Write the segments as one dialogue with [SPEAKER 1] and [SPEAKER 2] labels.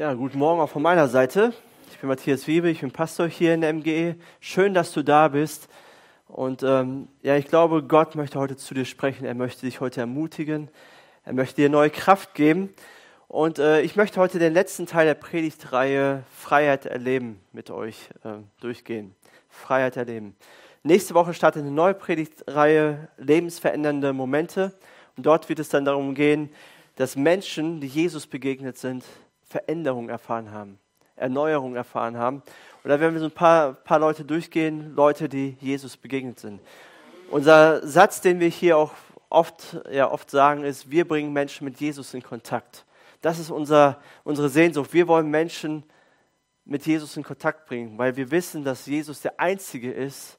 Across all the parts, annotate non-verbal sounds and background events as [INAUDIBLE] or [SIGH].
[SPEAKER 1] Ja, guten Morgen auch von meiner Seite. Ich bin Matthias Wiebe, ich bin Pastor hier in der MGE. Schön, dass du da bist. Und ähm, ja, ich glaube, Gott möchte heute zu dir sprechen. Er möchte dich heute ermutigen. Er möchte dir neue Kraft geben. Und äh, ich möchte heute den letzten Teil der Predigtreihe Freiheit erleben mit euch äh, durchgehen. Freiheit erleben. Nächste Woche startet eine neue Predigtreihe Lebensverändernde Momente. Und dort wird es dann darum gehen, dass Menschen, die Jesus begegnet sind, Veränderung erfahren haben, Erneuerung erfahren haben. Und da werden wir so ein paar, paar Leute durchgehen, Leute, die Jesus begegnet sind. Unser Satz, den wir hier auch oft, ja, oft sagen, ist, wir bringen Menschen mit Jesus in Kontakt. Das ist unser, unsere Sehnsucht. Wir wollen Menschen mit Jesus in Kontakt bringen, weil wir wissen, dass Jesus der Einzige ist,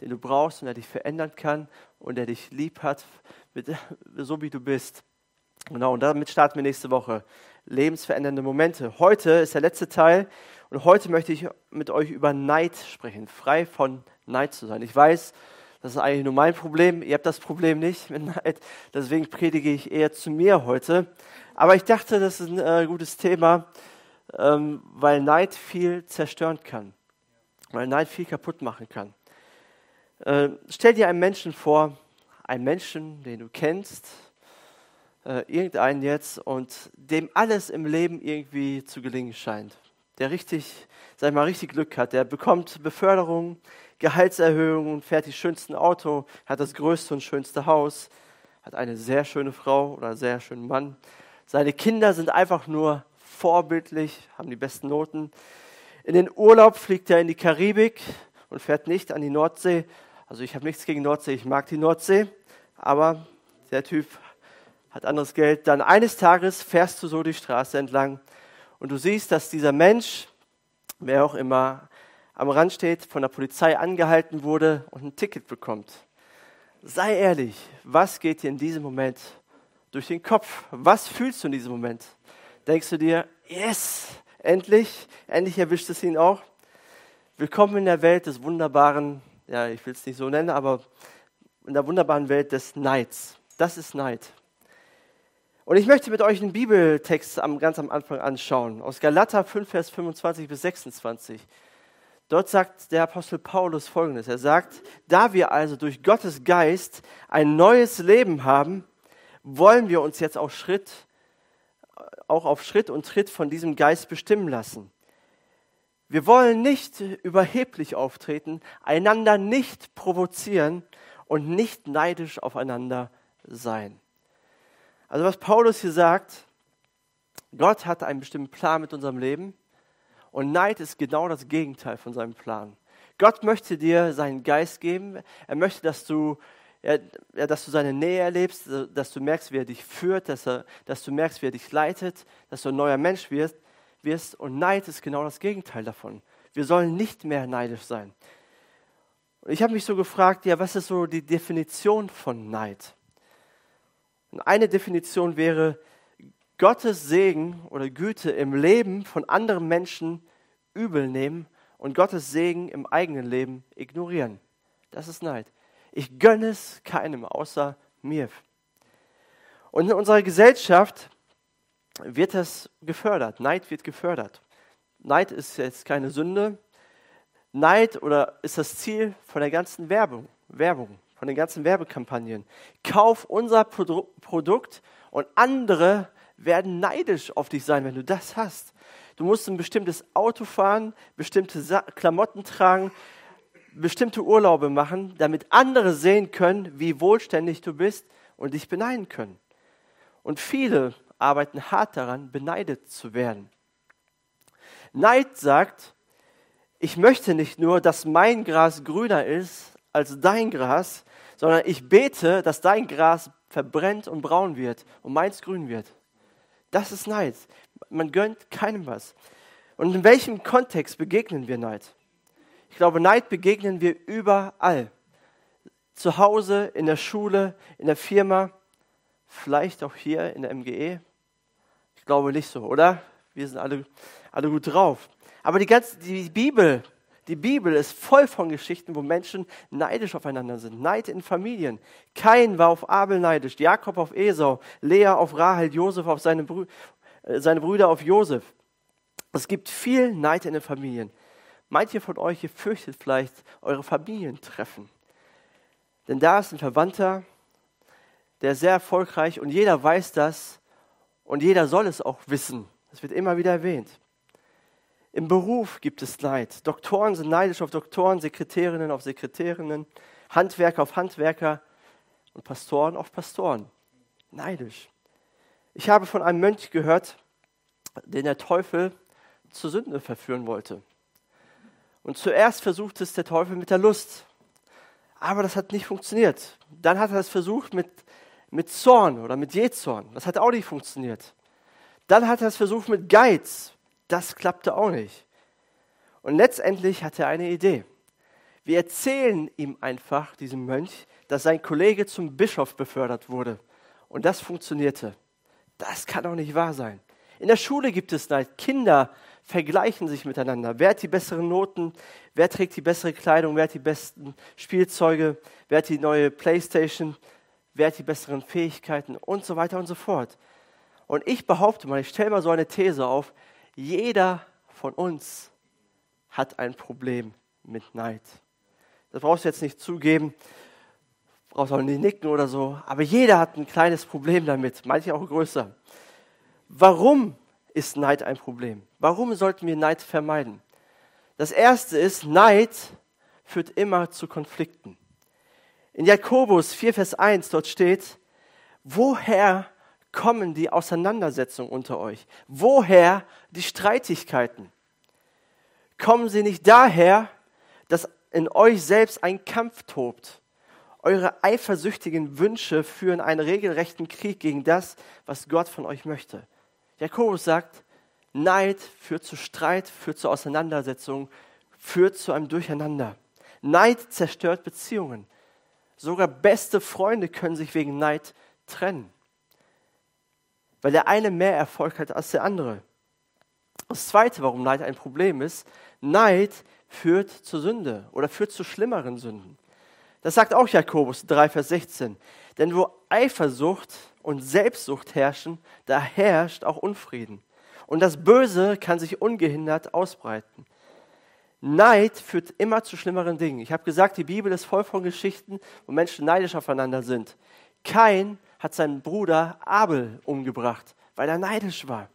[SPEAKER 1] den du brauchst und der dich verändern kann und der dich lieb hat, mit, so wie du bist. Genau, und damit starten wir nächste Woche lebensverändernde Momente. Heute ist der letzte Teil und heute möchte ich mit euch über Neid sprechen, frei von Neid zu sein. Ich weiß, das ist eigentlich nur mein Problem. Ihr habt das Problem nicht mit Neid. Deswegen predige ich eher zu mir heute. Aber ich dachte, das ist ein äh, gutes Thema, ähm, weil Neid viel zerstören kann. Weil Neid viel kaputt machen kann. Äh, stell dir einen Menschen vor, einen Menschen, den du kennst, äh, irgendeinen jetzt und dem alles im Leben irgendwie zu gelingen scheint. Der richtig, sag ich mal, richtig Glück hat. Der bekommt Beförderung, Gehaltserhöhungen, fährt die schönsten Auto, hat das größte und schönste Haus, hat eine sehr schöne Frau oder sehr schönen Mann. Seine Kinder sind einfach nur vorbildlich, haben die besten Noten. In den Urlaub fliegt er in die Karibik und fährt nicht an die Nordsee. Also ich habe nichts gegen Nordsee, ich mag die Nordsee, aber der Typ hat anderes Geld. Dann eines Tages fährst du so die Straße entlang und du siehst, dass dieser Mensch, wer auch immer am Rand steht, von der Polizei angehalten wurde und ein Ticket bekommt. Sei ehrlich, was geht dir in diesem Moment durch den Kopf? Was fühlst du in diesem Moment? Denkst du dir, yes, endlich, endlich erwischt es ihn auch? Willkommen in der Welt des wunderbaren, ja, ich will es nicht so nennen, aber in der wunderbaren Welt des Neids. Das ist Neid. Und ich möchte mit euch einen Bibeltext am, ganz am Anfang anschauen, aus Galater 5, Vers 25 bis 26. Dort sagt der Apostel Paulus folgendes. Er sagt, da wir also durch Gottes Geist ein neues Leben haben, wollen wir uns jetzt auch Schritt, auch auf Schritt und Tritt von diesem Geist bestimmen lassen. Wir wollen nicht überheblich auftreten, einander nicht provozieren und nicht neidisch aufeinander sein. Also was Paulus hier sagt, Gott hat einen bestimmten Plan mit unserem Leben und Neid ist genau das Gegenteil von seinem Plan. Gott möchte dir seinen Geist geben. Er möchte, dass du, ja, dass du seine Nähe erlebst, dass du merkst, wie er dich führt, dass, er, dass du merkst, wie er dich leitet, dass du ein neuer Mensch wirst, wirst. Und Neid ist genau das Gegenteil davon. Wir sollen nicht mehr neidisch sein. Und ich habe mich so gefragt, ja, was ist so die Definition von Neid? Und eine Definition wäre, Gottes Segen oder Güte im Leben von anderen Menschen übel nehmen und Gottes Segen im eigenen Leben ignorieren. Das ist Neid. Ich gönne es keinem außer mir. Und in unserer Gesellschaft wird das gefördert. Neid wird gefördert. Neid ist jetzt keine Sünde. Neid oder ist das Ziel von der ganzen Werbung. Werbung von den ganzen Werbekampagnen. Kauf unser Produ Produkt und andere werden neidisch auf dich sein, wenn du das hast. Du musst ein bestimmtes Auto fahren, bestimmte Sa Klamotten tragen, bestimmte Urlaube machen, damit andere sehen können, wie wohlständig du bist und dich beneiden können. Und viele arbeiten hart daran, beneidet zu werden. Neid sagt, ich möchte nicht nur, dass mein Gras grüner ist als dein Gras, sondern ich bete, dass dein Gras verbrennt und braun wird und meins grün wird. Das ist Neid. Man gönnt keinem was. Und in welchem Kontext begegnen wir Neid? Ich glaube, Neid begegnen wir überall. Zu Hause, in der Schule, in der Firma, vielleicht auch hier in der MGE. Ich glaube nicht so, oder? Wir sind alle, alle gut drauf. Aber die ganze die Bibel die Bibel ist voll von Geschichten, wo Menschen neidisch aufeinander sind. Neid in Familien. Kain war auf Abel neidisch, Jakob auf Esau, Lea auf Rahel, Josef auf seine, Brü äh, seine Brüder auf Josef. Es gibt viel Neid in den Familien. Manche von euch, ihr fürchtet vielleicht eure Familientreffen. Denn da ist ein Verwandter, der sehr erfolgreich und jeder weiß das und jeder soll es auch wissen. Das wird immer wieder erwähnt. Im Beruf gibt es Neid. Doktoren sind neidisch auf Doktoren, Sekretärinnen auf Sekretärinnen, Handwerker auf Handwerker und Pastoren auf Pastoren. Neidisch. Ich habe von einem Mönch gehört, den der Teufel zur Sünde verführen wollte. Und zuerst versucht es der Teufel mit der Lust. Aber das hat nicht funktioniert. Dann hat er es versucht mit, mit Zorn oder mit Jezorn. Das hat auch nicht funktioniert. Dann hat er es versucht mit Geiz. Das klappte auch nicht. Und letztendlich hat er eine Idee. Wir erzählen ihm einfach, diesem Mönch, dass sein Kollege zum Bischof befördert wurde. Und das funktionierte. Das kann doch nicht wahr sein. In der Schule gibt es Neid. Kinder vergleichen sich miteinander. Wer hat die besseren Noten? Wer trägt die bessere Kleidung? Wer hat die besten Spielzeuge? Wer hat die neue Playstation? Wer hat die besseren Fähigkeiten? Und so weiter und so fort. Und ich behaupte mal, ich stelle mal so eine These auf, jeder von uns hat ein Problem mit Neid. Das brauchst du jetzt nicht zugeben, brauchst auch nicht nicken oder so, aber jeder hat ein kleines Problem damit, manche auch größer. Warum ist Neid ein Problem? Warum sollten wir Neid vermeiden? Das erste ist, Neid führt immer zu Konflikten. In Jakobus 4, Vers 1 dort steht, woher kommen die Auseinandersetzungen unter euch? Woher die Streitigkeiten? Kommen sie nicht daher, dass in euch selbst ein Kampf tobt? Eure eifersüchtigen Wünsche führen einen regelrechten Krieg gegen das, was Gott von euch möchte. Jakobus sagt, Neid führt zu Streit, führt zu Auseinandersetzungen, führt zu einem Durcheinander. Neid zerstört Beziehungen. Sogar beste Freunde können sich wegen Neid trennen, weil der eine mehr Erfolg hat als der andere. Das Zweite, warum Neid ein Problem ist, Neid führt zur Sünde oder führt zu schlimmeren Sünden. Das sagt auch Jakobus 3, Vers 16. Denn wo Eifersucht und Selbstsucht herrschen, da herrscht auch Unfrieden. Und das Böse kann sich ungehindert ausbreiten. Neid führt immer zu schlimmeren Dingen. Ich habe gesagt, die Bibel ist voll von Geschichten, wo Menschen neidisch aufeinander sind. Kein hat seinen Bruder Abel umgebracht, weil er neidisch war.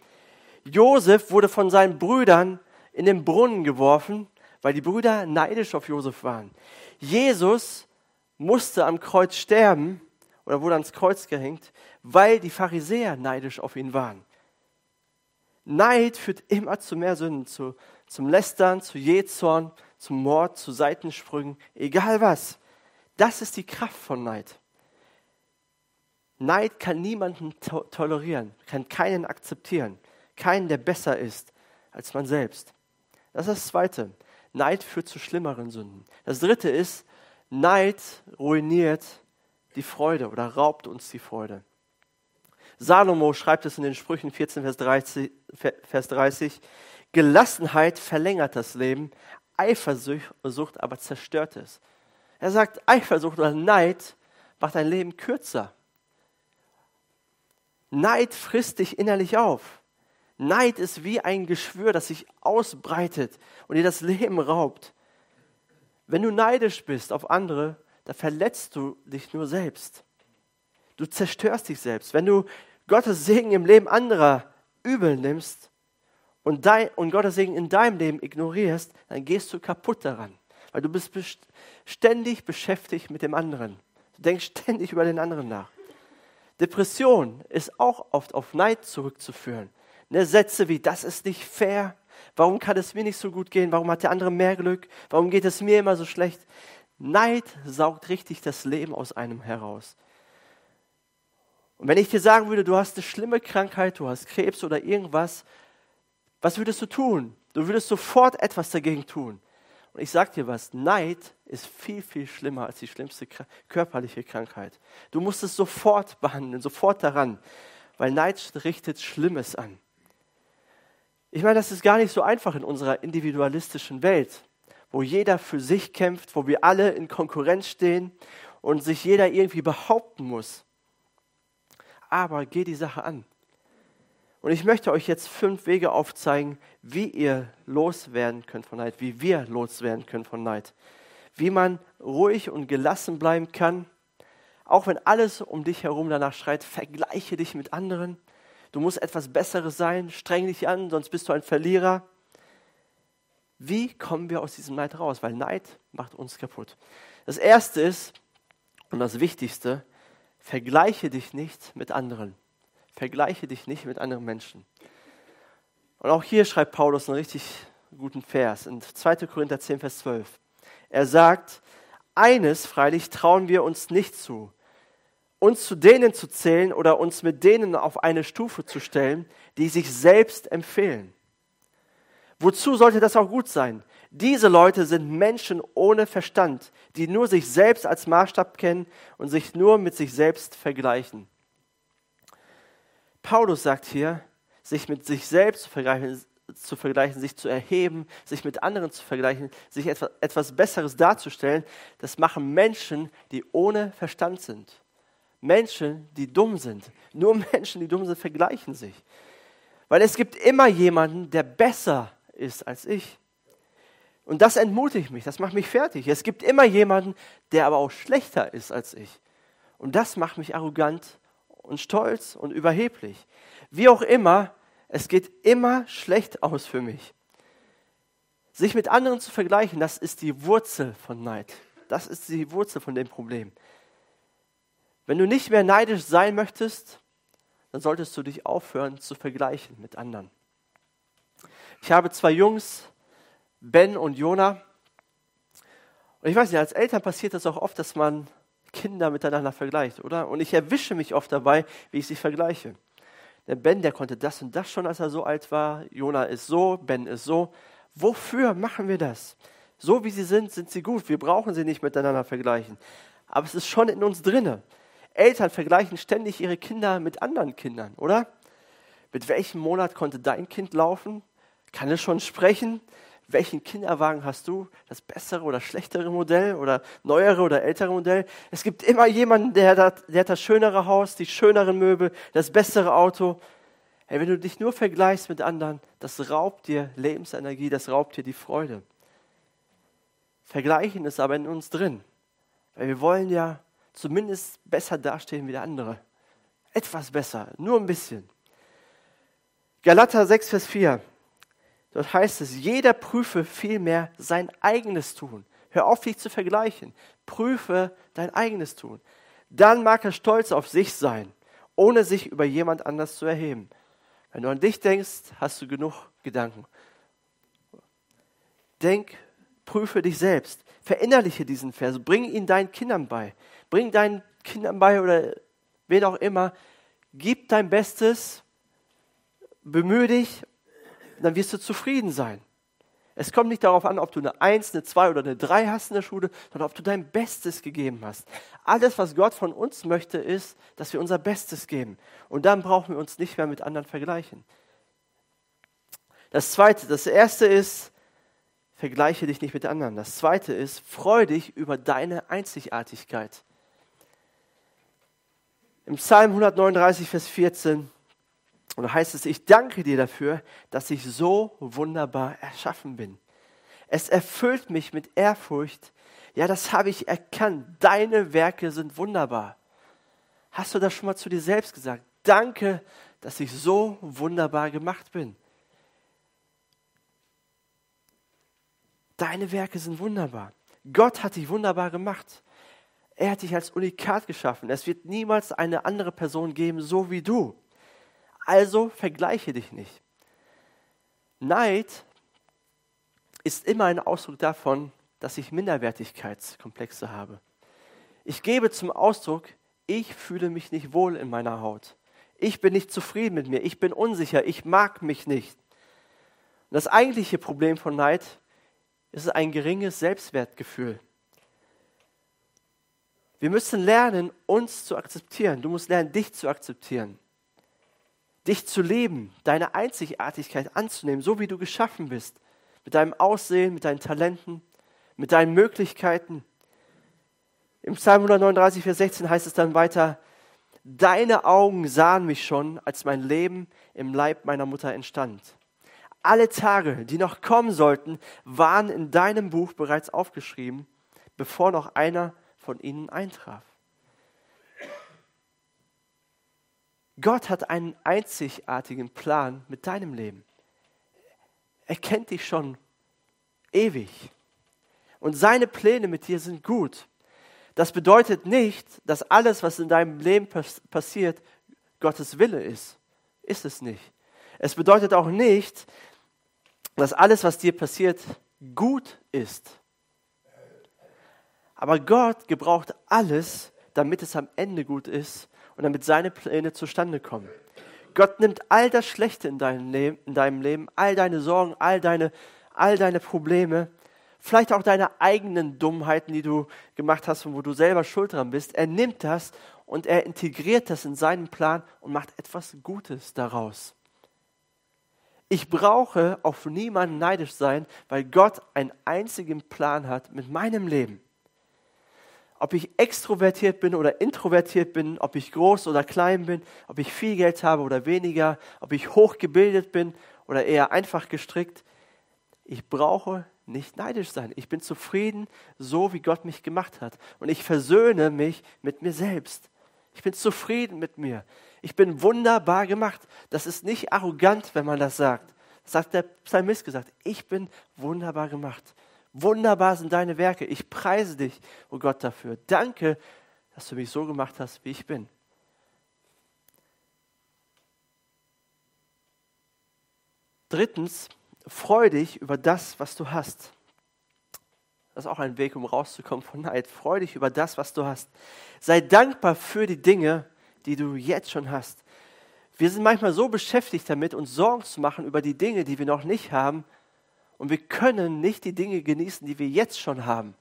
[SPEAKER 1] Josef wurde von seinen Brüdern in den Brunnen geworfen, weil die Brüder neidisch auf Josef waren. Jesus musste am Kreuz sterben oder wurde ans Kreuz gehängt, weil die Pharisäer neidisch auf ihn waren. Neid führt immer zu mehr Sünden, zu, zum Lästern, zu Jezorn, zum Mord, zu Seitensprüngen, egal was. Das ist die Kraft von Neid. Neid kann niemanden to tolerieren, kann keinen akzeptieren, keinen, der besser ist als man selbst. Das ist das Zweite. Neid führt zu schlimmeren Sünden. Das Dritte ist, Neid ruiniert die Freude oder raubt uns die Freude. Salomo schreibt es in den Sprüchen 14, Vers 30, Vers 30 Gelassenheit verlängert das Leben, Eifersucht aber zerstört es. Er sagt, Eifersucht oder Neid macht dein Leben kürzer. Neid frisst dich innerlich auf. Neid ist wie ein Geschwür, das sich ausbreitet und dir das Leben raubt. Wenn du neidisch bist auf andere, da verletzt du dich nur selbst. Du zerstörst dich selbst. Wenn du Gottes Segen im Leben anderer übel nimmst und, dein, und Gottes Segen in deinem Leben ignorierst, dann gehst du kaputt daran. Weil du bist ständig beschäftigt mit dem anderen. Du denkst ständig über den anderen nach. Depression ist auch oft auf Neid zurückzuführen. Ne, Sätze wie, das ist nicht fair, warum kann es mir nicht so gut gehen, warum hat der andere mehr Glück, warum geht es mir immer so schlecht. Neid saugt richtig das Leben aus einem heraus. Und wenn ich dir sagen würde, du hast eine schlimme Krankheit, du hast Krebs oder irgendwas, was würdest du tun? Du würdest sofort etwas dagegen tun. Und ich sage dir was, Neid ist viel, viel schlimmer als die schlimmste körperliche Krankheit. Du musst es sofort behandeln, sofort daran, weil Neid richtet Schlimmes an. Ich meine, das ist gar nicht so einfach in unserer individualistischen Welt wo jeder für sich kämpft, wo wir alle in Konkurrenz stehen und sich jeder irgendwie behaupten muss. Aber geh die Sache an. Und ich möchte euch jetzt fünf Wege aufzeigen, wie ihr loswerden könnt von Neid, wie wir loswerden können von Neid. Wie man ruhig und gelassen bleiben kann, auch wenn alles um dich herum danach schreit, vergleiche dich mit anderen. Du musst etwas Besseres sein, streng dich an, sonst bist du ein Verlierer. Wie kommen wir aus diesem Neid raus? Weil Neid macht uns kaputt. Das erste ist, und das Wichtigste, vergleiche dich nicht mit anderen. Vergleiche dich nicht mit anderen Menschen. Und auch hier schreibt Paulus einen richtig guten Vers in 2. Korinther 10, Vers 12. Er sagt, eines freilich trauen wir uns nicht zu, uns zu denen zu zählen oder uns mit denen auf eine Stufe zu stellen, die sich selbst empfehlen. Wozu sollte das auch gut sein? Diese Leute sind Menschen ohne Verstand, die nur sich selbst als Maßstab kennen und sich nur mit sich selbst vergleichen. Paulus sagt hier, sich mit sich selbst zu vergleichen, zu vergleichen, sich zu erheben, sich mit anderen zu vergleichen, sich etwas, etwas Besseres darzustellen, das machen Menschen, die ohne Verstand sind. Menschen, die dumm sind. Nur [LAUGHS] Menschen, die dumm sind, vergleichen sich. Weil es gibt immer jemanden, der besser ist als ich. Und das entmutigt mich, das macht mich fertig. Es gibt immer jemanden, der aber auch schlechter ist als ich. Und das macht mich arrogant und stolz und überheblich. Wie auch immer, es geht immer schlecht aus für mich. Sich mit anderen zu vergleichen, das ist die Wurzel von Neid. Das ist die Wurzel von dem Problem. Wenn du nicht mehr neidisch sein möchtest, dann solltest du dich aufhören zu vergleichen mit anderen. Ich habe zwei Jungs, Ben und Jona. Und ich weiß nicht, als Eltern passiert das auch oft, dass man Kinder miteinander vergleicht, oder? Und ich erwische mich oft dabei, wie ich sie vergleiche. Der Ben, der konnte das und das schon, als er so alt war. Jona ist so, Ben ist so. Wofür machen wir das? So wie sie sind, sind sie gut. Wir brauchen sie nicht miteinander vergleichen. Aber es ist schon in uns drinne. Eltern vergleichen ständig ihre Kinder mit anderen Kindern, oder? Mit welchem Monat konnte dein Kind laufen? Kann es schon sprechen? Welchen Kinderwagen hast du? Das bessere oder schlechtere Modell oder neuere oder ältere Modell? Es gibt immer jemanden, der hat, der hat das schönere Haus, die schöneren Möbel, das bessere Auto. Hey, wenn du dich nur vergleichst mit anderen, das raubt dir Lebensenergie, das raubt dir die Freude. Vergleichen ist aber in uns drin, weil wir wollen ja zumindest besser dastehen wie der andere. Etwas besser, nur ein bisschen. Galater 6, Vers 4. Dort heißt es, jeder prüfe vielmehr sein eigenes Tun. Hör auf, dich zu vergleichen. Prüfe dein eigenes Tun. Dann mag er stolz auf sich sein, ohne sich über jemand anders zu erheben. Wenn du an dich denkst, hast du genug Gedanken. Denk, prüfe dich selbst. Verinnerliche diesen Vers. Bring ihn deinen Kindern bei. Bring deinen Kindern bei oder wen auch immer. Gib dein Bestes. Bemühe dich dann wirst du zufrieden sein. Es kommt nicht darauf an, ob du eine Eins, eine Zwei oder eine Drei hast in der Schule, sondern ob du dein Bestes gegeben hast. Alles, was Gott von uns möchte, ist, dass wir unser Bestes geben. Und dann brauchen wir uns nicht mehr mit anderen vergleichen. Das Zweite, das Erste ist, vergleiche dich nicht mit anderen. Das Zweite ist, freu dich über deine Einzigartigkeit. Im Psalm 139, Vers 14 und da heißt es, ich danke dir dafür, dass ich so wunderbar erschaffen bin. Es erfüllt mich mit Ehrfurcht. Ja, das habe ich erkannt. Deine Werke sind wunderbar. Hast du das schon mal zu dir selbst gesagt? Danke, dass ich so wunderbar gemacht bin. Deine Werke sind wunderbar. Gott hat dich wunderbar gemacht. Er hat dich als Unikat geschaffen. Es wird niemals eine andere Person geben, so wie du. Also vergleiche dich nicht. Neid ist immer ein Ausdruck davon, dass ich Minderwertigkeitskomplexe habe. Ich gebe zum Ausdruck, ich fühle mich nicht wohl in meiner Haut. Ich bin nicht zufrieden mit mir. Ich bin unsicher. Ich mag mich nicht. Und das eigentliche Problem von Neid ist ein geringes Selbstwertgefühl. Wir müssen lernen, uns zu akzeptieren. Du musst lernen, dich zu akzeptieren dich zu leben, deine Einzigartigkeit anzunehmen, so wie du geschaffen bist, mit deinem Aussehen, mit deinen Talenten, mit deinen Möglichkeiten. Im Psalm 139, Vers 16 heißt es dann weiter, Deine Augen sahen mich schon, als mein Leben im Leib meiner Mutter entstand. Alle Tage, die noch kommen sollten, waren in deinem Buch bereits aufgeschrieben, bevor noch einer von ihnen eintraf. Gott hat einen einzigartigen Plan mit deinem Leben. Er kennt dich schon ewig. Und seine Pläne mit dir sind gut. Das bedeutet nicht, dass alles, was in deinem Leben passiert, Gottes Wille ist. Ist es nicht. Es bedeutet auch nicht, dass alles, was dir passiert, gut ist. Aber Gott gebraucht alles, damit es am Ende gut ist und damit seine Pläne zustande kommen. Gott nimmt all das Schlechte in deinem Leben, in deinem Leben all deine Sorgen, all deine, all deine Probleme, vielleicht auch deine eigenen Dummheiten, die du gemacht hast und wo du selber schuld dran bist. Er nimmt das und er integriert das in seinen Plan und macht etwas Gutes daraus. Ich brauche auf niemanden neidisch sein, weil Gott einen einzigen Plan hat mit meinem Leben. Ob ich extrovertiert bin oder introvertiert bin, ob ich groß oder klein bin, ob ich viel Geld habe oder weniger, ob ich hochgebildet bin oder eher einfach gestrickt, ich brauche nicht neidisch sein. Ich bin zufrieden, so wie Gott mich gemacht hat. Und ich versöhne mich mit mir selbst. Ich bin zufrieden mit mir. Ich bin wunderbar gemacht. Das ist nicht arrogant, wenn man das sagt. Das sagt der Psalmist gesagt. Ich bin wunderbar gemacht. Wunderbar sind deine Werke. Ich preise dich, oh Gott, dafür. Danke, dass du mich so gemacht hast, wie ich bin. Drittens, freu dich über das, was du hast. Das ist auch ein Weg, um rauszukommen von Neid. Freu dich über das, was du hast. Sei dankbar für die Dinge, die du jetzt schon hast. Wir sind manchmal so beschäftigt damit, uns Sorgen zu machen über die Dinge, die wir noch nicht haben. Und wir können nicht die Dinge genießen, die wir jetzt schon haben.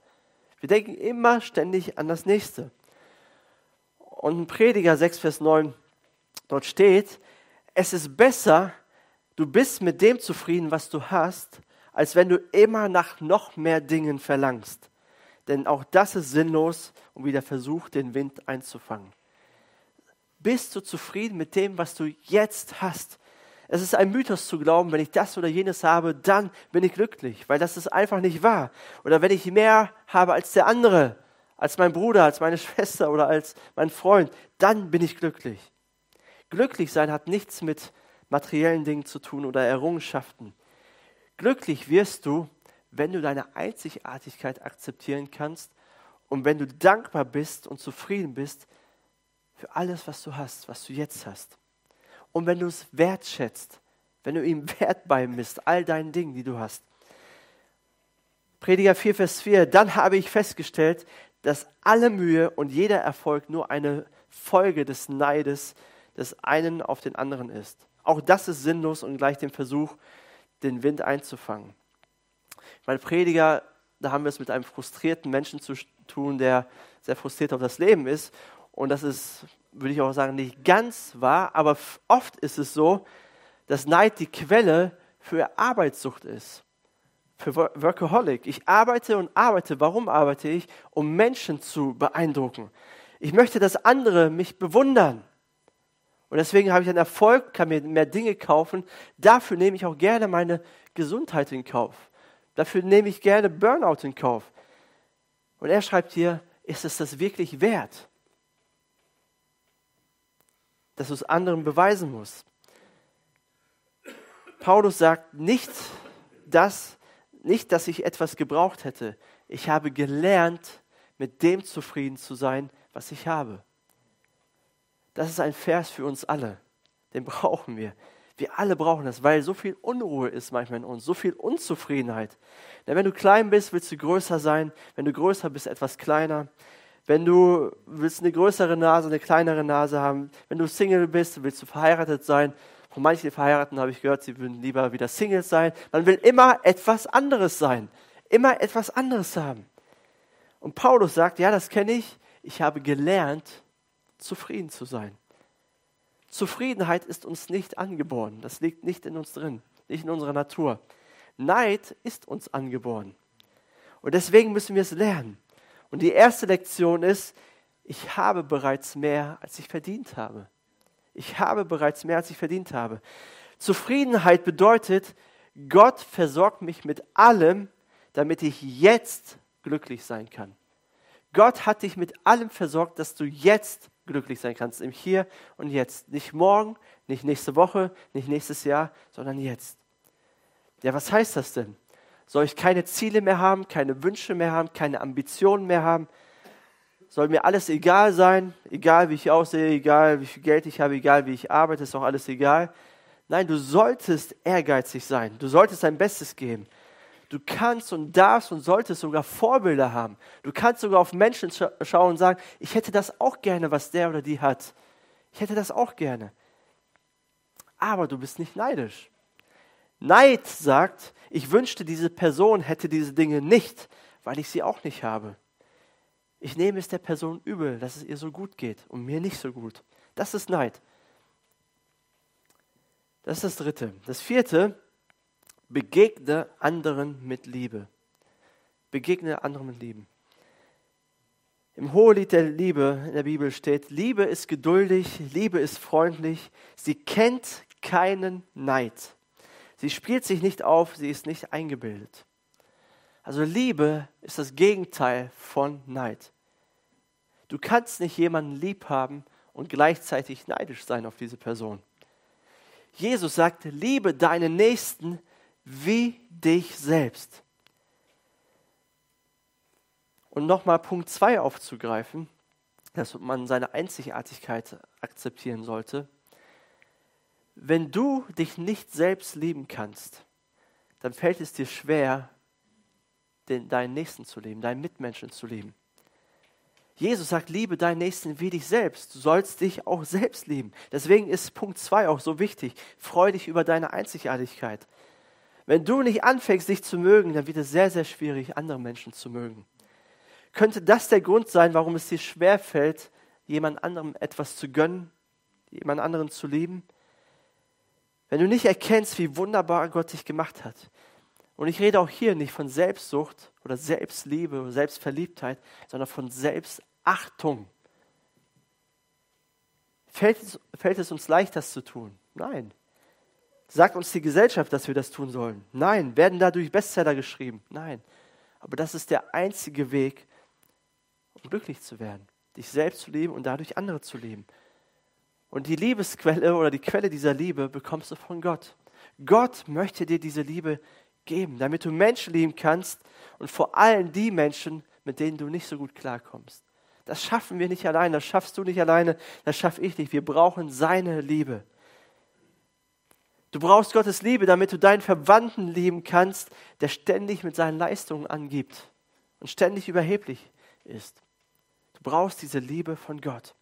[SPEAKER 1] Wir denken immer ständig an das Nächste. Und in Prediger 6, Vers 9, dort steht, es ist besser, du bist mit dem zufrieden, was du hast, als wenn du immer nach noch mehr Dingen verlangst. Denn auch das ist sinnlos und wieder versucht, den Wind einzufangen. Bist du zufrieden mit dem, was du jetzt hast? Es ist ein Mythos zu glauben, wenn ich das oder jenes habe, dann bin ich glücklich, weil das ist einfach nicht wahr. Oder wenn ich mehr habe als der andere, als mein Bruder, als meine [LAUGHS] Schwester oder als mein Freund, dann bin ich glücklich. Glücklich sein hat nichts mit materiellen Dingen zu tun oder Errungenschaften. Glücklich wirst du, wenn du deine Einzigartigkeit akzeptieren kannst und wenn du dankbar bist und zufrieden bist für alles, was du hast, was du jetzt hast. Und wenn du es wertschätzt, wenn du ihm [LAUGHS] Wert beimisst, all deinen Dingen, die du hast. Prediger 4, Vers 4, dann habe ich festgestellt, dass alle Mühe und jeder Erfolg nur eine Folge des Neides des einen auf den anderen ist. Auch das ist sinnlos und gleich dem Versuch, den Wind einzufangen. Weil Prediger, da haben wir es mit einem frustrierten Menschen zu tun, der sehr frustriert auf das Leben ist. Und das ist, würde ich auch sagen, nicht ganz wahr, aber oft ist es so, dass Neid die Quelle für Arbeitssucht ist, für Workaholic. Ich arbeite und arbeite. Warum arbeite ich? Um Menschen zu beeindrucken. Ich möchte, dass andere mich bewundern. Und deswegen habe ich einen Erfolg, kann mir mehr Dinge kaufen. Dafür nehme ich auch gerne meine Gesundheit in Kauf. Dafür nehme ich gerne Burnout in Kauf. Und er schreibt hier, ist es das wirklich wert? Dass du es anderen beweisen musst. Paulus sagt nicht, dass, nicht, dass ich etwas gebraucht hätte. Ich habe gelernt, mit dem zufrieden zu sein, was ich habe. Das ist ein Vers für uns alle. Den brauchen wir. Wir alle brauchen das, weil so viel Unruhe ist manchmal in uns, so viel Unzufriedenheit. Denn wenn du klein bist, willst du größer sein. Wenn du größer bist, etwas kleiner. Wenn du willst eine größere Nase, eine kleinere Nase haben. Wenn du Single bist, willst du verheiratet sein. Von manchen Verheirateten habe ich gehört, sie würden lieber wieder Single sein. Man will immer etwas anderes sein. Immer etwas anderes haben. Und Paulus sagt, ja, das kenne ich. Ich habe gelernt, zufrieden zu sein. Zufriedenheit ist uns nicht angeboren. Das liegt nicht in uns drin, nicht in unserer Natur. Neid ist uns angeboren. Und deswegen müssen wir es lernen. Und die erste Lektion ist, ich habe bereits mehr, als ich verdient habe. Ich habe bereits mehr, als ich verdient habe. Zufriedenheit bedeutet, Gott versorgt mich mit allem, damit ich jetzt glücklich sein kann. Gott hat dich mit allem versorgt, dass du jetzt glücklich sein kannst, im Hier und Jetzt. Nicht morgen, nicht nächste Woche, nicht nächstes Jahr, sondern jetzt. Ja, was heißt das denn? Soll ich keine Ziele mehr haben, keine Wünsche mehr haben, keine Ambitionen mehr haben? Soll mir alles egal sein, egal wie ich aussehe, egal wie viel Geld ich habe, egal wie ich arbeite, ist auch alles egal. Nein, du solltest ehrgeizig sein. Du solltest dein Bestes geben. Du kannst und darfst und solltest sogar Vorbilder haben. Du kannst sogar auf Menschen scha schauen und sagen, ich hätte das auch gerne, was der oder die hat. Ich hätte das auch gerne. Aber du bist nicht neidisch. Neid sagt, ich wünschte, diese Person hätte diese Dinge nicht, weil ich sie auch nicht habe. Ich nehme es der Person übel, dass es ihr so gut geht und mir nicht so gut. Das ist Neid. Das ist das Dritte. Das Vierte, begegne anderen mit Liebe. Begegne anderen mit Liebe. Im Hohelied der Liebe in der Bibel steht, Liebe ist geduldig, Liebe ist freundlich, sie kennt keinen Neid. Sie spielt sich nicht auf, sie ist nicht eingebildet. Also Liebe ist das Gegenteil von Neid. Du kannst nicht jemanden lieb haben und gleichzeitig neidisch sein auf diese Person. Jesus sagt, liebe deinen Nächsten wie dich selbst. Und nochmal Punkt 2 aufzugreifen, dass man seine Einzigartigkeit akzeptieren sollte. Wenn du dich nicht selbst lieben kannst, dann fällt es dir schwer, den, deinen Nächsten zu lieben, deinen Mitmenschen zu lieben. Jesus sagt, liebe deinen Nächsten wie dich selbst. Du sollst dich auch selbst lieben. Deswegen ist Punkt 2 auch so wichtig. Freu dich über deine Einzigartigkeit. Wenn du nicht anfängst, dich zu mögen, dann wird es sehr, sehr schwierig, andere Menschen zu mögen. Könnte das der Grund sein, warum es dir schwerfällt, jemand anderem etwas zu gönnen, jemand anderen zu lieben? Wenn du nicht erkennst, wie wunderbar Gott dich gemacht hat. Und ich rede auch hier nicht von Selbstsucht oder Selbstliebe oder Selbstverliebtheit, sondern von Selbstachtung. Achtung. Fällt es, fällt es uns leicht, das zu tun? Nein. Sagt uns die Gesellschaft, dass wir das tun sollen? Nein. Werden dadurch Bestseller geschrieben? Nein. Aber das ist der einzige Weg, um glücklich zu werden. Dich selbst zu lieben und dadurch andere zu lieben. Und die Liebesquelle oder die Quelle dieser Liebe bekommst du von Gott. Gott möchte dir diese Liebe geben, damit du Menschen lieben kannst und vor allem die Menschen, mit denen du nicht so gut klarkommst. Das schaffen wir nicht alleine, das schaffst du nicht alleine, das schaffe ich nicht. Wir brauchen seine Liebe. Du brauchst Gottes Liebe, damit du deinen Verwandten lieben kannst, der ständig mit seinen Leistungen angibt und ständig überheblich ist. Du brauchst diese Liebe von Gott.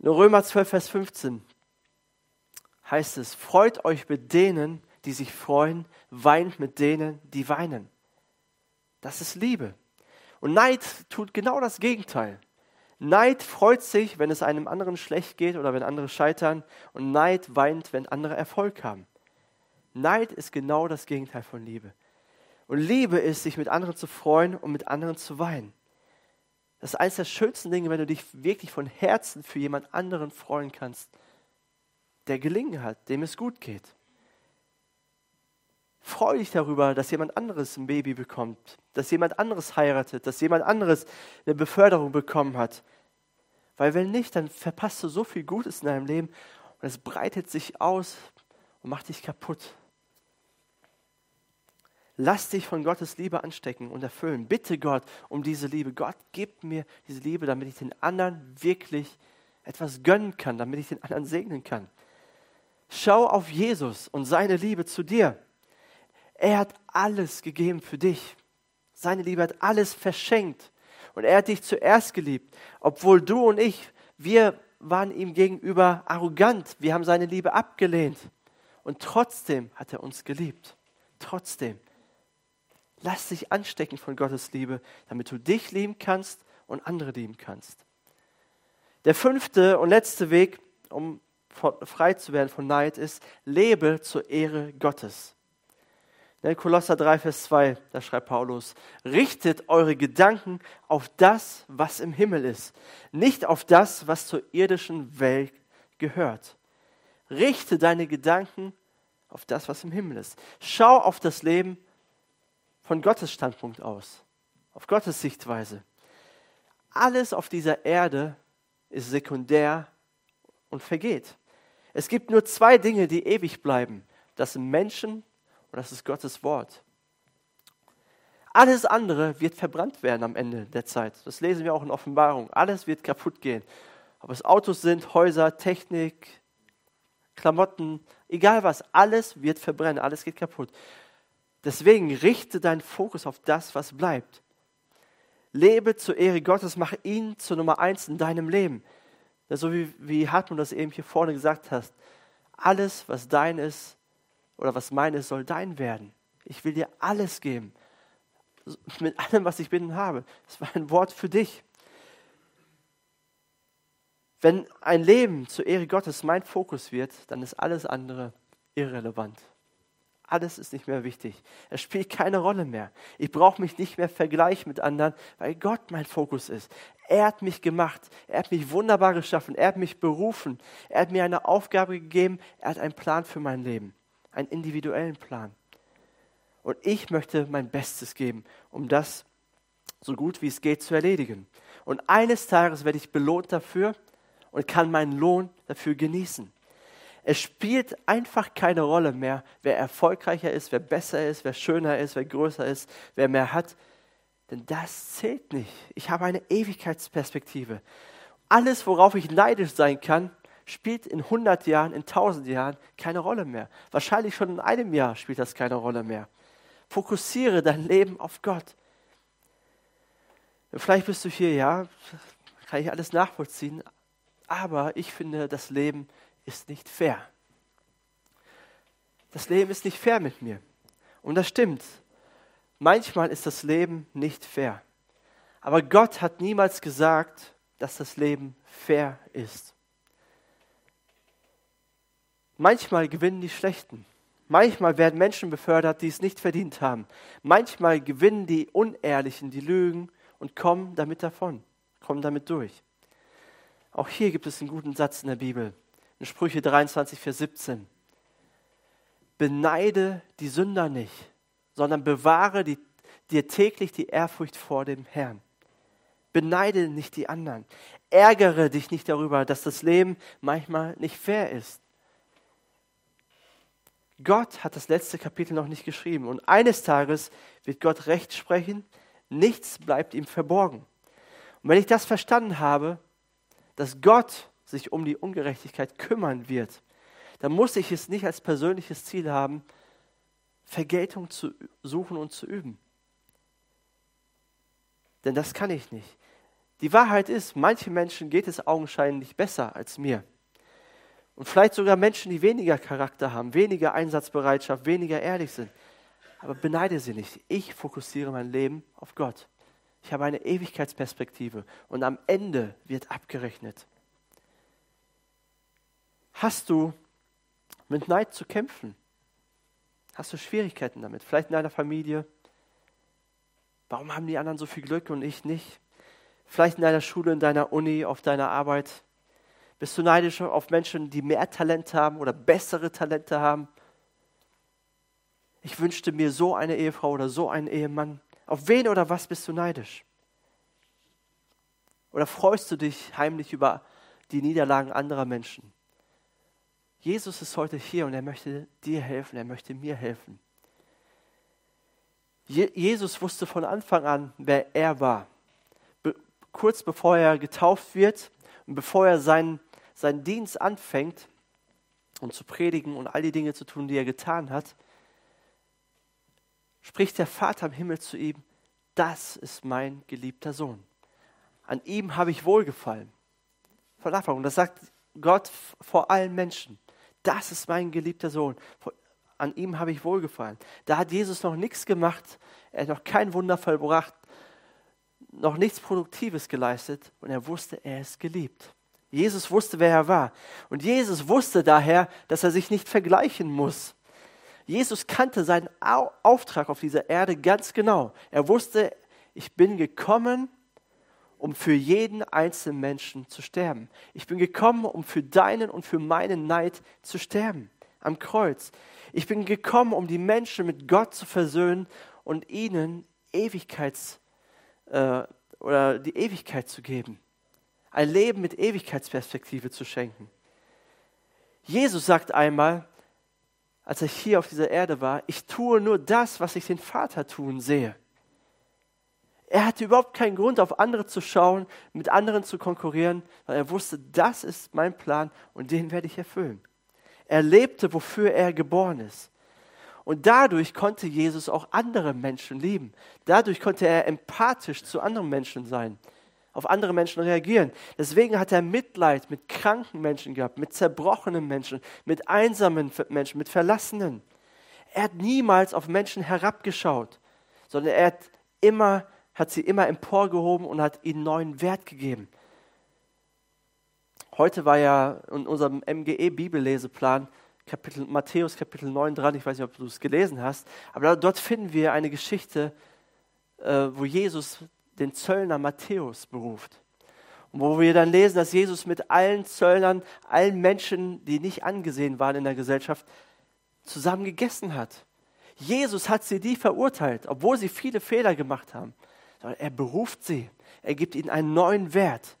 [SPEAKER 1] In Römer 12, Vers 15 heißt es, freut euch mit denen, die sich freuen, weint mit denen, die weinen. Das ist Liebe. Und Neid tut genau das Gegenteil. Neid freut sich, wenn es einem anderen schlecht geht oder wenn andere scheitern. Und Neid weint, wenn andere Erfolg haben. Neid ist genau das Gegenteil von Liebe. Und Liebe ist, sich mit anderen zu freuen und mit anderen zu weinen. Das ist eines der schönsten Dinge, wenn du dich wirklich von Herzen für jemand anderen freuen kannst, der gelingen hat, dem es gut geht. Freu dich darüber, dass jemand anderes ein Baby bekommt, dass jemand anderes heiratet, dass jemand anderes eine Beförderung bekommen hat. Weil wenn nicht, dann verpasst du so viel Gutes in deinem Leben und es breitet sich aus und macht dich kaputt. Lass dich von Gottes Liebe anstecken und erfüllen. Bitte Gott um diese Liebe. Gott, gib mir diese Liebe, damit ich den anderen wirklich etwas gönnen kann, damit ich den anderen segnen kann. Schau auf Jesus und seine Liebe zu dir. Er hat alles gegeben für dich. Seine Liebe hat alles verschenkt. Und er hat dich zuerst geliebt. Obwohl du und ich, wir waren ihm gegenüber arrogant. Wir haben seine Liebe abgelehnt. Und trotzdem hat er uns geliebt. Trotzdem. Lass dich anstecken von Gottes Liebe, damit du dich lieben kannst und andere lieben kannst. Der fünfte und letzte Weg, um frei zu werden von Neid, ist, lebe zur Ehre Gottes. In Kolosser 3, Vers 2, da schreibt Paulus, richtet eure Gedanken auf das, was im Himmel ist, nicht auf das, was zur irdischen Welt gehört. Richte deine Gedanken auf das, was im Himmel ist. Schau auf das Leben von Gottes Standpunkt aus, auf Gottes Sichtweise. Alles auf dieser Erde ist sekundär und vergeht. Es gibt nur zwei Dinge, die ewig bleiben. Das sind Menschen und das ist Gottes Wort. Alles andere wird verbrannt werden am Ende der Zeit. Das lesen wir auch in Offenbarung. Alles wird kaputt gehen. Ob es Autos sind, Häuser, Technik, Klamotten, egal was, alles wird verbrennen, alles geht kaputt. Deswegen richte deinen Fokus auf das, was bleibt. Lebe zur Ehre Gottes, mach ihn zur Nummer eins in deinem Leben. So wie, wie Hartmut das eben hier vorne gesagt hat. Alles, was dein ist, oder was mein ist, soll dein werden. Ich will dir alles geben. Mit allem, was ich bin und habe. Das war ein Wort für dich. Wenn ein Leben zur Ehre Gottes mein Fokus wird, dann ist alles andere irrelevant. Alles ist nicht mehr wichtig. Es spielt keine Rolle mehr. Ich brauche mich nicht mehr vergleichen mit anderen, weil Gott mein Fokus ist. Er hat mich gemacht. Er hat mich wunderbar geschaffen. Er hat mich berufen. Er hat mir eine Aufgabe gegeben. Er hat einen Plan für mein Leben einen individuellen Plan. Und ich möchte mein Bestes geben, um das so gut wie es geht zu erledigen. Und eines Tages werde ich belohnt dafür und kann meinen Lohn dafür genießen. Es spielt einfach keine Rolle mehr, wer erfolgreicher ist, wer besser ist, wer schöner ist, wer größer ist, wer mehr hat. Denn das zählt nicht. Ich habe eine Ewigkeitsperspektive. Alles, worauf ich neidisch sein kann, spielt in 100 Jahren, in 1000 Jahren keine Rolle mehr. Wahrscheinlich schon in einem Jahr spielt das keine Rolle mehr. Fokussiere dein Leben auf Gott. Vielleicht bist du hier, ja, kann ich alles nachvollziehen, aber ich finde, das Leben ist nicht fair. Das Leben ist nicht fair mit mir. Und das stimmt. Manchmal ist das Leben nicht fair. Aber Gott hat niemals gesagt, dass das Leben fair ist. Manchmal gewinnen die Schlechten. Manchmal werden Menschen befördert, die es nicht verdient haben. Manchmal gewinnen die Unehrlichen, die lügen und kommen damit davon, kommen damit durch. Auch hier gibt es einen guten Satz in der Bibel, in Sprüche 23, Vers 17. Beneide die Sünder nicht, sondern bewahre die, dir täglich die Ehrfurcht vor dem Herrn. Beneide nicht die anderen. Ärgere dich nicht darüber, dass das Leben manchmal nicht fair ist. Gott hat das letzte Kapitel noch nicht geschrieben. Und eines Tages wird Gott Recht sprechen. Nichts bleibt ihm verborgen. Und wenn ich das verstanden habe, dass Gott sich um die Ungerechtigkeit kümmern wird, dann muss ich es nicht als persönliches Ziel haben, Vergeltung zu suchen und zu üben. Denn das kann ich nicht. Die Wahrheit ist, manchen Menschen geht es augenscheinlich besser als mir. Und vielleicht sogar Menschen, die weniger Charakter haben, weniger Einsatzbereitschaft, weniger ehrlich sind. Aber beneide sie nicht. Ich fokussiere mein Leben auf Gott. Ich habe eine Ewigkeitsperspektive und am Ende wird abgerechnet. Hast du mit Neid zu kämpfen? Hast du Schwierigkeiten damit? Vielleicht in deiner Familie? Warum haben die anderen so viel Glück und ich nicht? Vielleicht in deiner Schule, in deiner Uni, auf deiner Arbeit? Bist du neidisch auf Menschen, die mehr Talent haben oder bessere Talente haben? Ich wünschte mir so eine Ehefrau oder so einen Ehemann. Auf wen oder was bist du neidisch? Oder freust du dich heimlich über die Niederlagen anderer Menschen? Jesus ist heute hier und er möchte dir helfen, er möchte mir helfen. Je Jesus wusste von Anfang an, wer er war. Be kurz bevor er getauft wird und bevor er seinen seinen Dienst anfängt und zu predigen und all die Dinge zu tun, die er getan hat, spricht der Vater im Himmel zu ihm, das ist mein geliebter Sohn. An ihm habe ich wohlgefallen. Von Anfang. Und das sagt Gott vor allen Menschen. Das ist mein geliebter Sohn. An ihm habe ich wohlgefallen. Da hat Jesus noch nichts gemacht. Er hat noch kein Wunder vollbracht. Noch nichts Produktives geleistet. Und er wusste, er ist geliebt. Jesus wusste, wer er war. Und Jesus wusste daher, dass er sich nicht vergleichen muss. Jesus kannte seinen Auftrag auf dieser Erde ganz genau. Er wusste, ich bin gekommen, um für jeden einzelnen Menschen zu sterben. Ich bin gekommen, um für deinen und für meinen Neid zu sterben am Kreuz. Ich bin gekommen, um die Menschen mit Gott zu versöhnen und ihnen Ewigkeits äh, oder die Ewigkeit zu geben. Ein Leben mit Ewigkeitsperspektive zu schenken. Jesus sagt einmal, als er hier auf dieser Erde war, ich tue nur das, was ich den Vater tun sehe. Er hatte überhaupt keinen Grund, auf andere zu schauen, mit anderen zu konkurrieren, weil er wusste, das ist mein Plan und den werde ich erfüllen. Er lebte, wofür er geboren ist. Und dadurch konnte Jesus auch andere Menschen lieben. Dadurch konnte er empathisch zu anderen Menschen sein, auf andere Menschen reagieren. Deswegen hat er Mitleid mit kranken Menschen gehabt, mit zerbrochenen Menschen, mit einsamen Menschen, mit Verlassenen. Er hat niemals auf Menschen herabgeschaut, sondern er hat immer hat sie immer emporgehoben und hat ihnen neuen Wert gegeben. Heute war ja in unserem MGE-Bibelleseplan Kapitel, Matthäus Kapitel 9 dran. Ich weiß nicht, ob du es gelesen hast, aber dort finden wir eine Geschichte, äh, wo Jesus den Zöllner Matthäus beruft. Und wo wir dann lesen, dass Jesus mit allen Zöllnern, allen Menschen, die nicht angesehen waren in der Gesellschaft, zusammen gegessen hat. Jesus hat sie die verurteilt, obwohl sie viele Fehler gemacht haben sondern er beruft sie. Er gibt ihnen einen neuen Wert.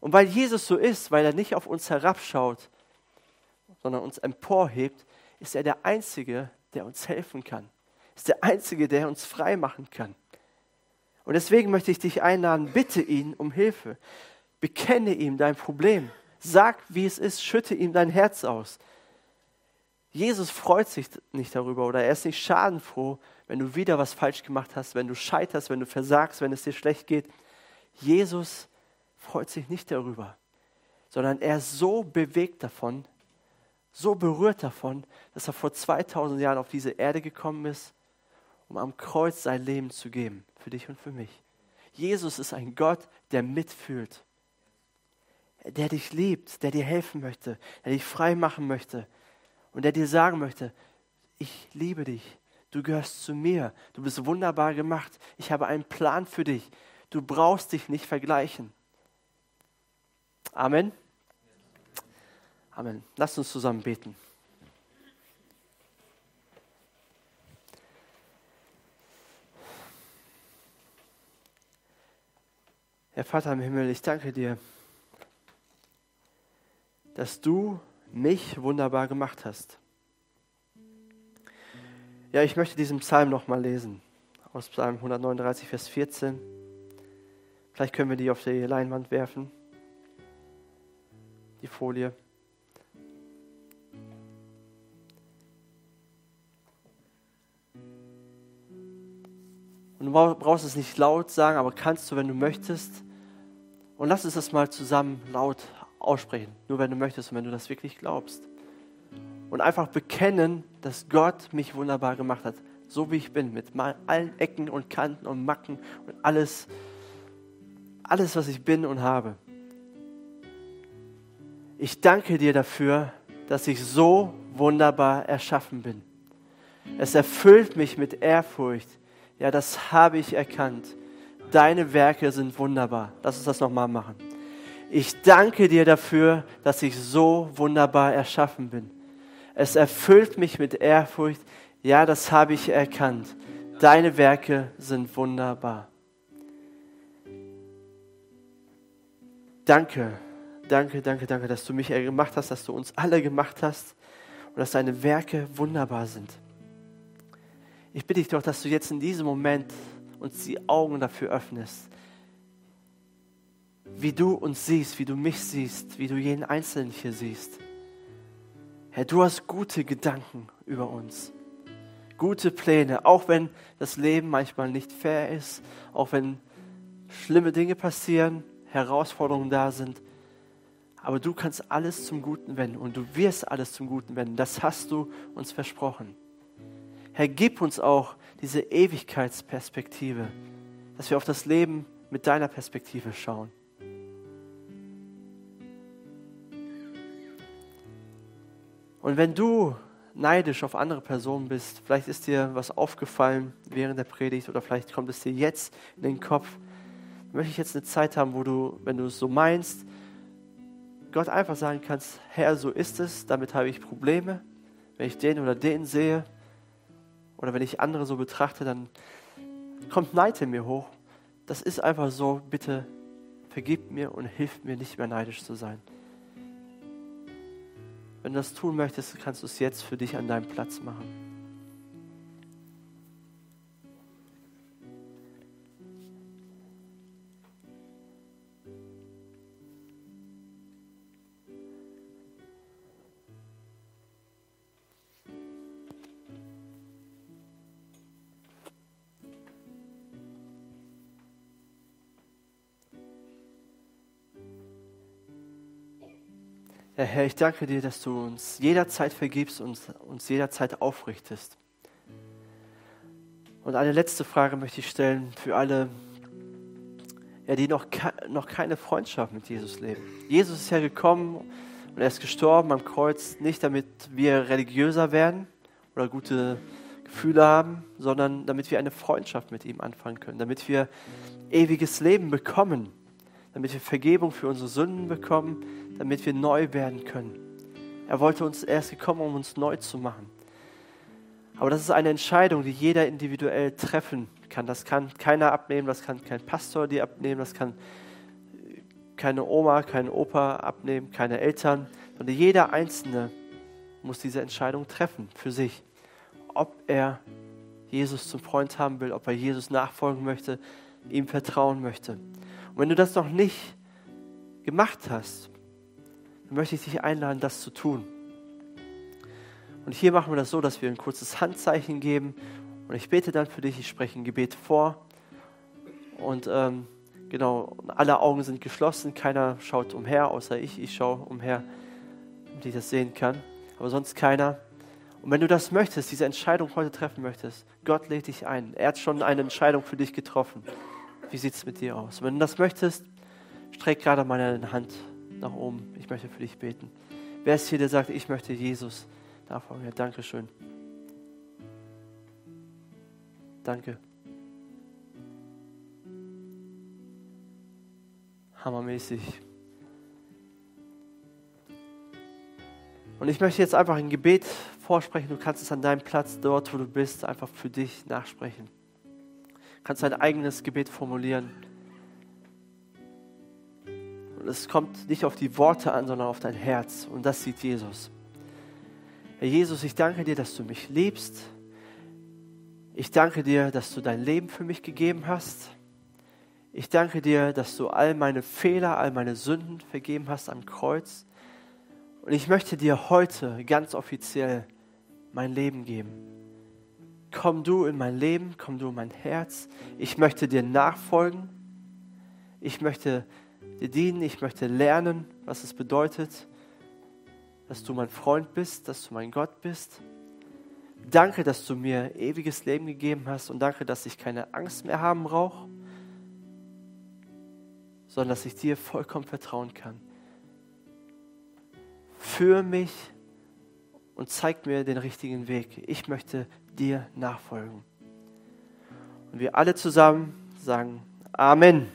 [SPEAKER 1] Und weil Jesus so ist, weil er nicht auf uns herabschaut, sondern uns emporhebt, ist er der Einzige, der uns helfen kann. Ist der Einzige, der uns frei machen kann. Und deswegen möchte ich dich einladen, bitte ihn um Hilfe. Bekenne ihm dein Problem. Sag, wie es ist, schütte ihm dein Herz aus. Jesus freut sich nicht darüber oder er ist nicht schadenfroh, wenn du wieder was falsch gemacht hast, wenn du scheiterst, wenn du versagst, wenn es dir schlecht geht. Jesus freut sich nicht darüber, sondern er ist so bewegt davon, so berührt davon, dass er vor 2000 Jahren auf diese Erde gekommen ist, um am Kreuz sein Leben zu geben, für dich und für mich. Jesus ist ein Gott, der mitfühlt, der dich liebt, der dir helfen möchte, der dich frei machen möchte und der dir sagen möchte, ich liebe dich, Du gehörst zu mir. Du bist wunderbar gemacht. Ich habe einen Plan für dich. Du brauchst dich nicht vergleichen. Amen. Amen. Lass uns zusammen beten. Herr Vater im Himmel, ich danke dir, dass du mich wunderbar gemacht hast. Ja, ich möchte diesen Psalm nochmal lesen. Aus Psalm 139, Vers 14. Vielleicht können wir die auf die Leinwand werfen. Die Folie. Und du brauchst es nicht laut sagen, aber kannst du, wenn du möchtest. Und lass uns das mal zusammen laut aussprechen. Nur wenn du möchtest und wenn du das wirklich glaubst und einfach bekennen, dass Gott mich wunderbar gemacht hat, so wie ich bin, mit allen Ecken und Kanten und Macken und alles, alles, was ich bin und habe. Ich danke dir dafür, dass ich so wunderbar erschaffen bin. Es erfüllt mich mit Ehrfurcht. Ja, das habe ich erkannt. Deine Werke sind wunderbar. Lass uns das nochmal machen. Ich danke dir dafür, dass ich so wunderbar erschaffen bin. Es erfüllt mich mit Ehrfurcht. Ja, das habe ich erkannt. Deine Werke sind wunderbar. Danke, danke, danke, danke, dass du mich gemacht hast, dass du uns alle gemacht hast und dass deine Werke wunderbar sind. Ich bitte dich doch, dass du jetzt in diesem Moment uns die Augen dafür öffnest, wie du uns siehst, wie du mich siehst, wie du jeden Einzelnen hier siehst. Herr, du hast gute Gedanken über uns, gute Pläne, auch wenn das Leben manchmal nicht fair ist, auch wenn schlimme Dinge passieren, Herausforderungen da sind. Aber du kannst alles zum Guten wenden und du wirst alles zum Guten wenden. Das hast du uns versprochen. Herr, gib uns auch diese Ewigkeitsperspektive, dass wir auf das Leben mit deiner Perspektive schauen. Und wenn du neidisch auf andere Personen bist, vielleicht ist dir was aufgefallen während der Predigt oder vielleicht kommt es dir jetzt in den Kopf, möchte ich jetzt eine Zeit haben, wo du, wenn du es so meinst, Gott einfach sagen kannst, Herr, so ist es, damit habe ich Probleme. Wenn ich den oder den sehe oder wenn ich andere so betrachte, dann kommt Neid in mir hoch. Das ist einfach so, bitte vergib mir und hilf mir nicht mehr neidisch zu sein. Wenn du das tun möchtest, kannst du es jetzt für dich an deinem Platz machen. Herr, ich danke dir, dass du uns jederzeit vergibst und uns jederzeit aufrichtest. Und eine letzte Frage möchte ich stellen für alle, ja, die noch, noch keine Freundschaft mit Jesus leben. Jesus ist ja gekommen und er ist gestorben am Kreuz, nicht damit wir religiöser werden oder gute Gefühle haben, sondern damit wir eine Freundschaft mit ihm anfangen können, damit wir ewiges Leben bekommen, damit wir Vergebung für unsere Sünden bekommen, damit wir neu werden können. Er wollte uns erst gekommen, um uns neu zu machen. Aber das ist eine Entscheidung, die jeder individuell treffen kann. Das kann keiner abnehmen, das kann kein Pastor dir abnehmen, das kann keine Oma, kein Opa abnehmen, keine Eltern, sondern jeder Einzelne muss diese Entscheidung treffen für sich, ob er Jesus zum Freund haben will, ob er Jesus nachfolgen möchte, ihm vertrauen möchte. Und wenn du das noch nicht gemacht hast, dann möchte ich dich einladen, das zu tun. Und hier machen wir das so, dass wir ein kurzes Handzeichen geben und ich bete dann für dich, ich spreche ein Gebet vor und ähm, genau, alle Augen sind geschlossen, keiner schaut umher, außer ich, ich schaue umher, damit ich das sehen kann, aber sonst keiner. Und wenn du das möchtest, diese Entscheidung heute treffen möchtest, Gott lädt dich ein. Er hat schon eine Entscheidung für dich getroffen. Wie sieht es mit dir aus? Wenn du das möchtest, streck gerade mal deine Hand nach oben. Ich möchte für dich beten. Wer ist hier, der sagt, ich möchte Jesus nachfolgen? Ja, danke schön. Danke. Hammermäßig. Und ich möchte jetzt einfach ein Gebet vorsprechen. Du kannst es an deinem Platz, dort wo du bist, einfach für dich nachsprechen. Kannst dein eigenes Gebet formulieren. Und es kommt nicht auf die Worte an, sondern auf dein Herz. Und das sieht Jesus. Herr Jesus, ich danke dir, dass du mich liebst. Ich danke dir, dass du dein Leben für mich gegeben hast. Ich danke dir, dass du all meine Fehler, all meine Sünden vergeben hast am Kreuz. Und ich möchte dir heute ganz offiziell mein Leben geben. Komm du in mein Leben, komm du in mein Herz. Ich möchte dir nachfolgen. Ich möchte dir dienen. Ich möchte lernen, was es bedeutet, dass du mein Freund bist, dass du mein Gott bist. Danke, dass du mir ewiges Leben gegeben hast und danke, dass ich keine Angst mehr haben brauche, sondern dass ich dir vollkommen vertrauen kann. Führe mich und zeig mir den richtigen Weg. Ich möchte dir nachfolgen. Und wir alle zusammen sagen Amen.